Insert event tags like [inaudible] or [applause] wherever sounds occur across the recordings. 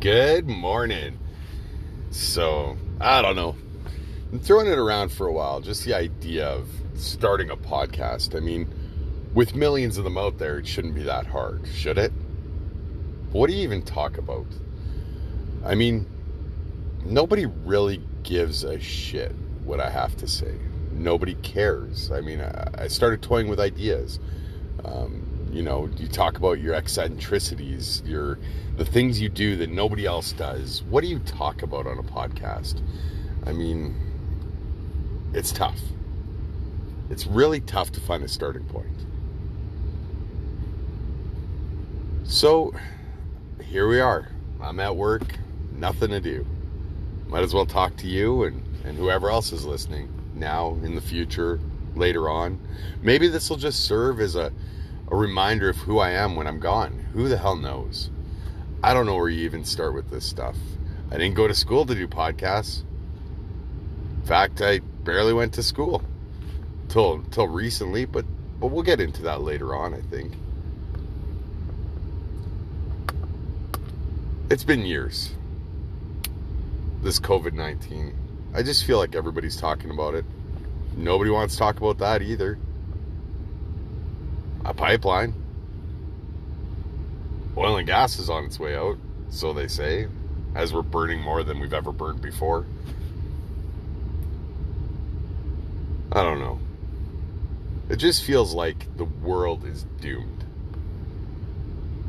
Good morning. So, I don't know. I'm throwing it around for a while, just the idea of starting a podcast. I mean, with millions of them out there, it shouldn't be that hard, should it? What do you even talk about? I mean, nobody really gives a shit what I have to say. Nobody cares. I mean, I started toying with ideas. Um, you know, you talk about your eccentricities, your the things you do that nobody else does. What do you talk about on a podcast? I mean, it's tough. It's really tough to find a starting point. So, here we are. I'm at work, nothing to do. Might as well talk to you and, and whoever else is listening now, in the future, later on. Maybe this will just serve as a, a reminder of who I am when I'm gone. Who the hell knows? I don't know where you even start with this stuff. I didn't go to school to do podcasts. In fact, I barely went to school till till recently, but but we'll get into that later on, I think. It's been years. This COVID-19. I just feel like everybody's talking about it. Nobody wants to talk about that either. A pipeline. Oil and gas is on its way out, so they say, as we're burning more than we've ever burned before. I don't know. It just feels like the world is doomed.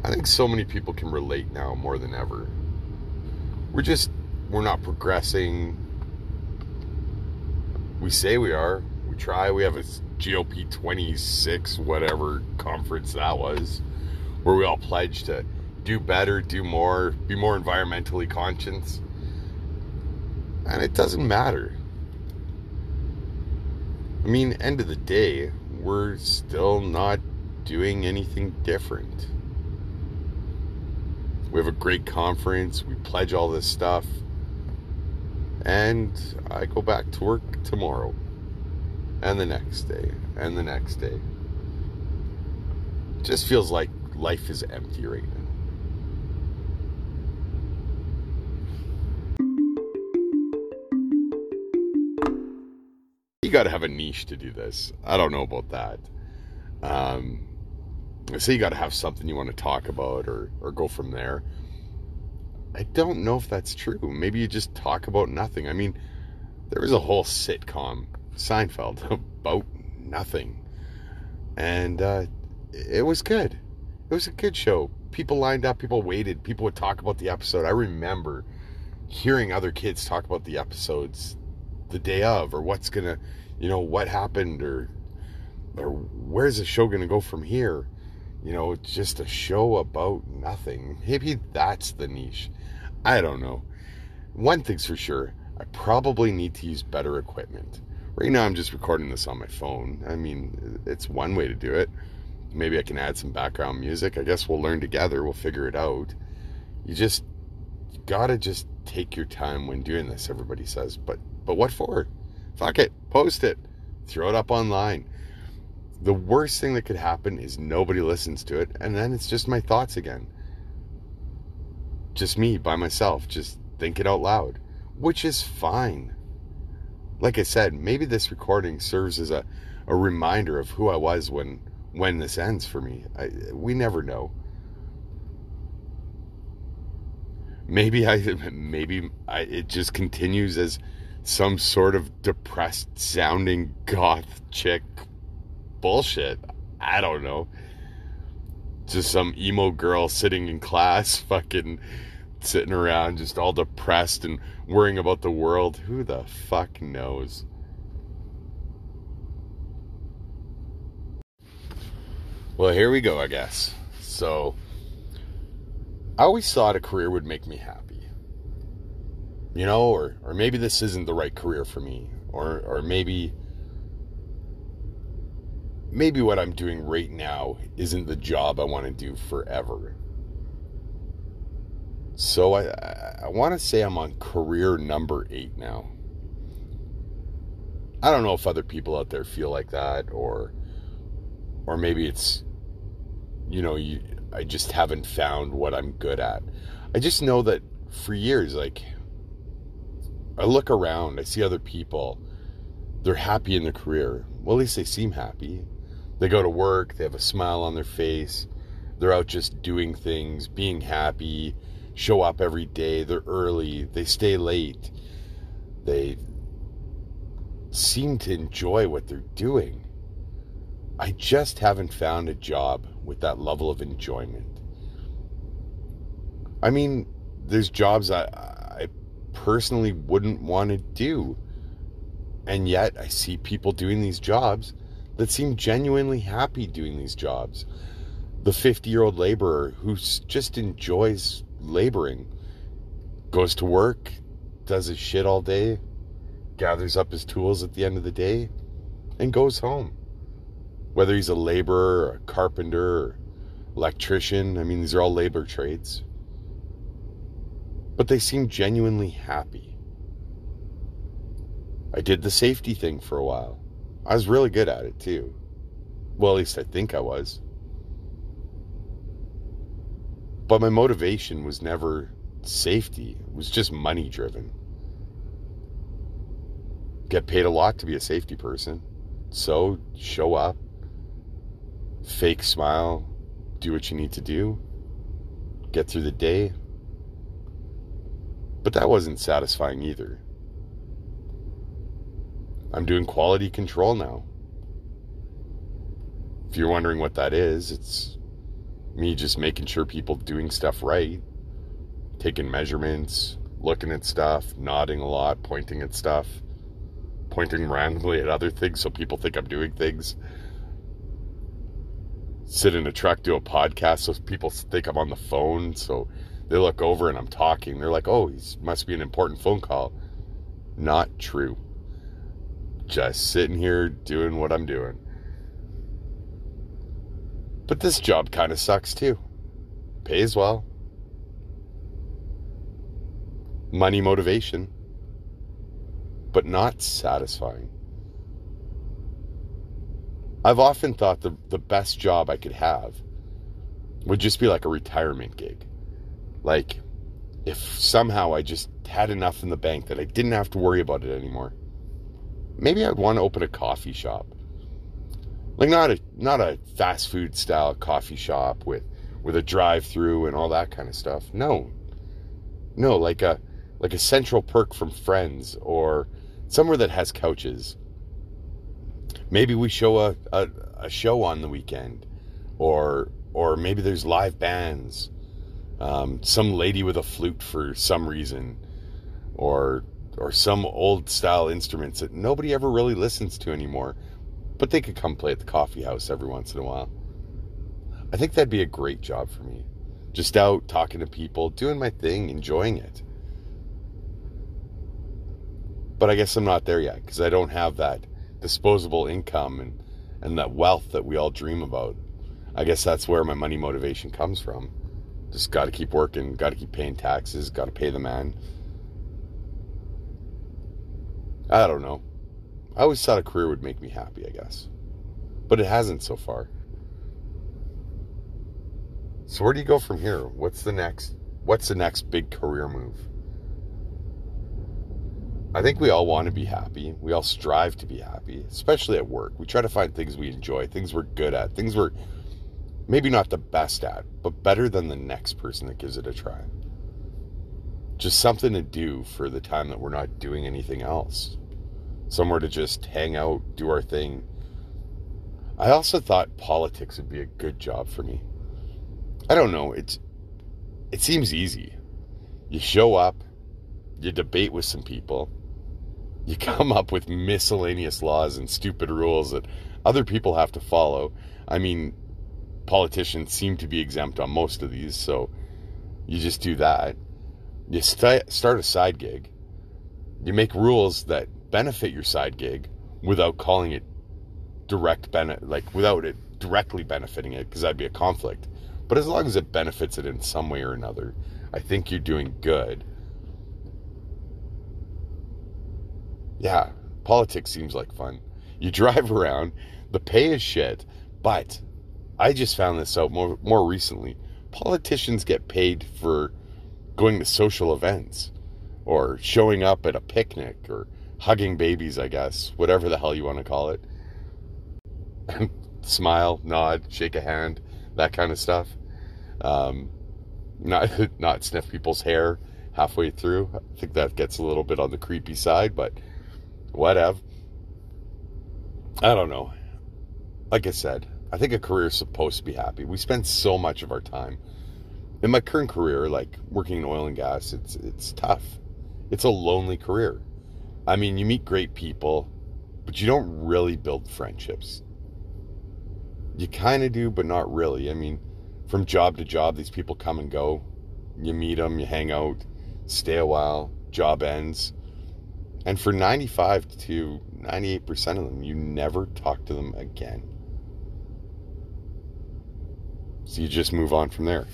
I think so many people can relate now more than ever. We're just, we're not progressing. We say we are. We try. We have a COP 26, whatever conference that was, where we all pledged to do better, do more, be more environmentally conscious. And it doesn't matter. I mean, end of the day, we're still not doing anything different. We have a great conference, we pledge all this stuff, and I go back to work tomorrow, and the next day, and the next day. Just feels like life is empty right now. you got to have a niche to do this. I don't know about that. Um, I say you got to have something you want to talk about or or go from there. I don't know if that's true. Maybe you just talk about nothing. I mean, there was a whole sitcom, Seinfeld, [laughs] about nothing, and uh, it was good. It was a good show. People lined up. People waited. People would talk about the episode. I remember hearing other kids talk about the episodes the day of or what's gonna you know what happened or or where's the show gonna go from here you know just a show about nothing. Maybe that's the niche. I don't know. One thing's for sure i probably need to use better equipment. Right now i'm just recording this on my phone. I mean it's one way to do it. Maybe i can add some background music. I guess we'll learn together. We'll figure it out. You just gotta just take your time when doing this everybody says. But but what for? Fuck it. Post it. Throw it up online. The worst thing that could happen is nobody listens to it, and then it's just my thoughts again. Just me by myself, just thinking out loud, which is fine. Like I said, maybe this recording serves as a, a reminder of who I was when when this ends for me. I, we never know. Maybe I [laughs] maybe I, it just continues as some sort of depressed sounding goth chick bullshit. I don't know. Just some emo girl sitting in class, [laughs] fucking sitting around, just all depressed and worrying about the world. Who the fuck knows? Well, here we go, I guess. So, I always thought a career would make me happy you know, or or maybe this isn't the right career for me, or or maybe maybe what I'm doing right now isn't the job I want to do forever. So I I want to say I'm on career number 8 now. I don't know if other people out there feel like that or or maybe it's you know you I just haven't found what I'm good at. I just know that for years like I look around, I see other people, they're happy in their career. Well, at least they seem happy. They go to work, they have a smile on their face, they're out just doing things, being happy, show up every day, they're early, they stay late. They seem to enjoy what they're doing. I just haven't found a job with that level of enjoyment. I mean, there's jobs I, I personally wouldn't want to do. And yet I see people doing these jobs that seem genuinely happy doing these jobs. The 50 year old laborer who just enjoys laboring, goes to work, does his shit all day, gathers up his tools at the end of the day, and goes home. Whether he's a laborer, a carpenter, or electrician, I mean, these are all labor trades. But they seem genuinely happy. I did the safety thing for a while. I was really good at it too. Well, at least I think I was. But my motivation was never safety, it was just money driven. Get paid a lot to be a safety person. So show up, fake smile, do what you need to do, get through the day. But that wasn't satisfying either. I'm doing quality control now. If you're wondering what that is, it's me just making sure people doing stuff right, taking measurements, looking at stuff, nodding a lot, pointing at stuff, pointing [laughs] randomly at other things so people think I'm doing things. Sit in a truck, do a podcast so people think I'm on the phone. So they look over and I'm talking. They're like, oh, he must be an important phone call. Not true. Just sitting here doing what I'm doing. But this job kind of sucks too. Pays well. Money motivation. But not satisfying. I've often thought the, the best job I could have would just be like a retirement gig. Like, if somehow I just had enough in the bank that I didn't have to worry about it anymore, maybe I'd want to open a coffee shop like not a not a fast food style coffee shop with with a drive through and all that kind of stuff. No. No, like a like a central perk from friends or somewhere that has couches. Maybe we show a, a, a show on the weekend or or maybe there's live bands. Um, some lady with a flute for some reason or or some old style instruments that nobody ever really listens to anymore but they could come play at the coffee house every once in a while. I think that'd be a great job for me. Just out talking to people, doing my thing, enjoying it. But I guess I'm not there yet because I don't have that disposable income and, and that wealth that we all dream about. I guess that's where my money motivation comes from. Just got to keep working, got to keep paying taxes, got to pay the man. I don't know. I always thought a career would make me happy, I guess. But it hasn't so far. So where do you go from here? What's the next what's the next big career move? I think we all want to be happy. We all strive to be happy, especially at work. We try to find things we enjoy, things we're good at, things we're maybe not the best at, but better than the next person that gives it a try. Just something to do for the time that we're not doing anything else somewhere to just hang out, do our thing. I also thought politics would be a good job for me. I don't know, it's it seems easy. You show up, you debate with some people, you [laughs] come up with miscellaneous laws and stupid rules that other people have to follow. I mean, politicians seem to be exempt on most of these, so you just do that. You st- start a side gig. You make rules that benefit your side gig without calling it direct benefit, like without it directly benefiting it, because that'd be a conflict. But as long as it benefits it in some way or another, I think you're doing good. Yeah, politics seems like fun. You [laughs] drive around, the pay is shit, But I just found this out more more recently. Politicians get paid for going to social events or showing up at a picnic or hugging babies, I guess, whatever the hell you want to call it. [laughs] Smile, nod, shake a hand, that kind of stuff. Um, not [laughs] not sniff people's hair halfway through. I think that gets a little bit on the creepy side, but whatever. I don't know. Like I said, I think a career is supposed to be happy. We spend so much of our time. In my current career, like working in oil and gas, it's it's tough. It's a lonely career. I mean, you meet great people, but you don't really build friendships. You kind of do, but not really. I mean, from job to job, these people come and go. You meet them, you hang out, stay a while, job ends. And for 95 to 98% of them, you never talk to them again. So you just move on from there.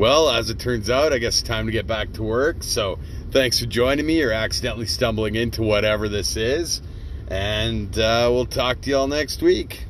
Well, as it turns out, I guess time to get back to work. So thanks for joining me or accidentally stumbling into whatever this is. And uh, we'll talk to y'all next week.